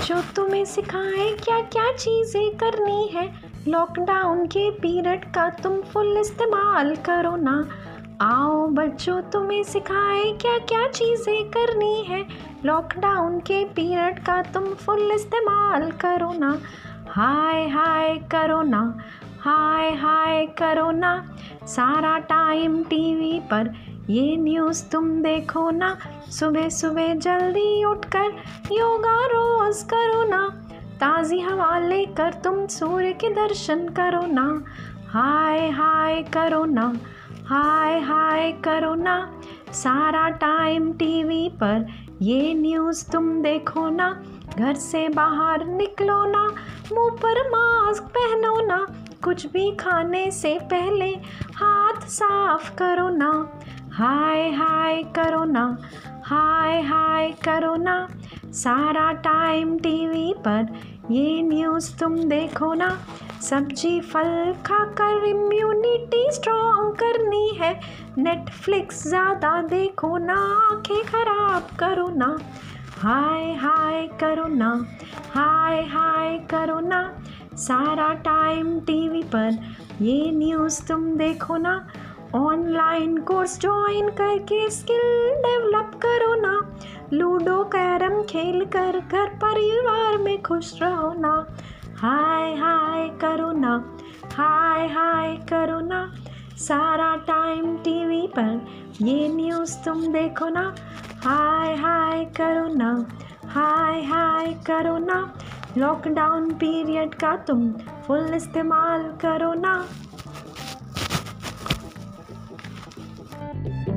बच्चों, तुम्हें सिखाए क्या क्या चीज़ें करनी है। लॉकडाउन के पीरियड का तुम फुल इस्तेमाल करो ना। आओ बच्चों, तुम्हें सिखाएँ क्या क्या चीज़ें करनी है। लॉकडाउन के पीरियड का तुम फुल इस्तेमाल करो ना। हाय हाय करो ना। हाय हाय करो ना। सारा टाइम टीवी पर ये न्यूज़ तुम देखो ना। सुबह सुबह जल्दी उठकर योगा रोज़ करो ना। ताज़ी हवा लेकर तुम सूर्य के दर्शन करो ना। हाय हाय करो ना। हाय हाय करो ना। सारा टाइम टीवी पर ये न्यूज़ तुम देखो ना। घर से बाहर निकलो ना। मुँह पर मास्क पहनो ना। कुछ भी खाने से पहले हाथ साफ़ करो ना। हाय हाय करो ना हाय हाय करो ना सारा टाइम टीवी पर ये न्यूज़ तुम देखो ना। सब्ज़ी फल खाकर इम्यूनिटी स्ट्रॉन्ग करनी है। नेटफ्लिक्स ज़्यादा देखो ना, आँखें ख़राब करो ना। हाय हाय करो ना हाय हाय करो ना सारा टाइम टीवी पर ये न्यूज़ तुम देखो ना। ऑनलाइन कोर्स ज्वाइन करके स्किल डेवलप करो ना। लूडो, कैरम खेल कर घर परिवार में खुश रहो ना। हाय हाय करो ना। हाय हाय करो ना। सारा टाइम टीवी पर ये न्यूज़ तुम देखो ना। हाय हाय करो ना। हाय हाय करो ना। लॉकडाउन पीरियड का तुम फुल इस्तेमाल करो ना। thank you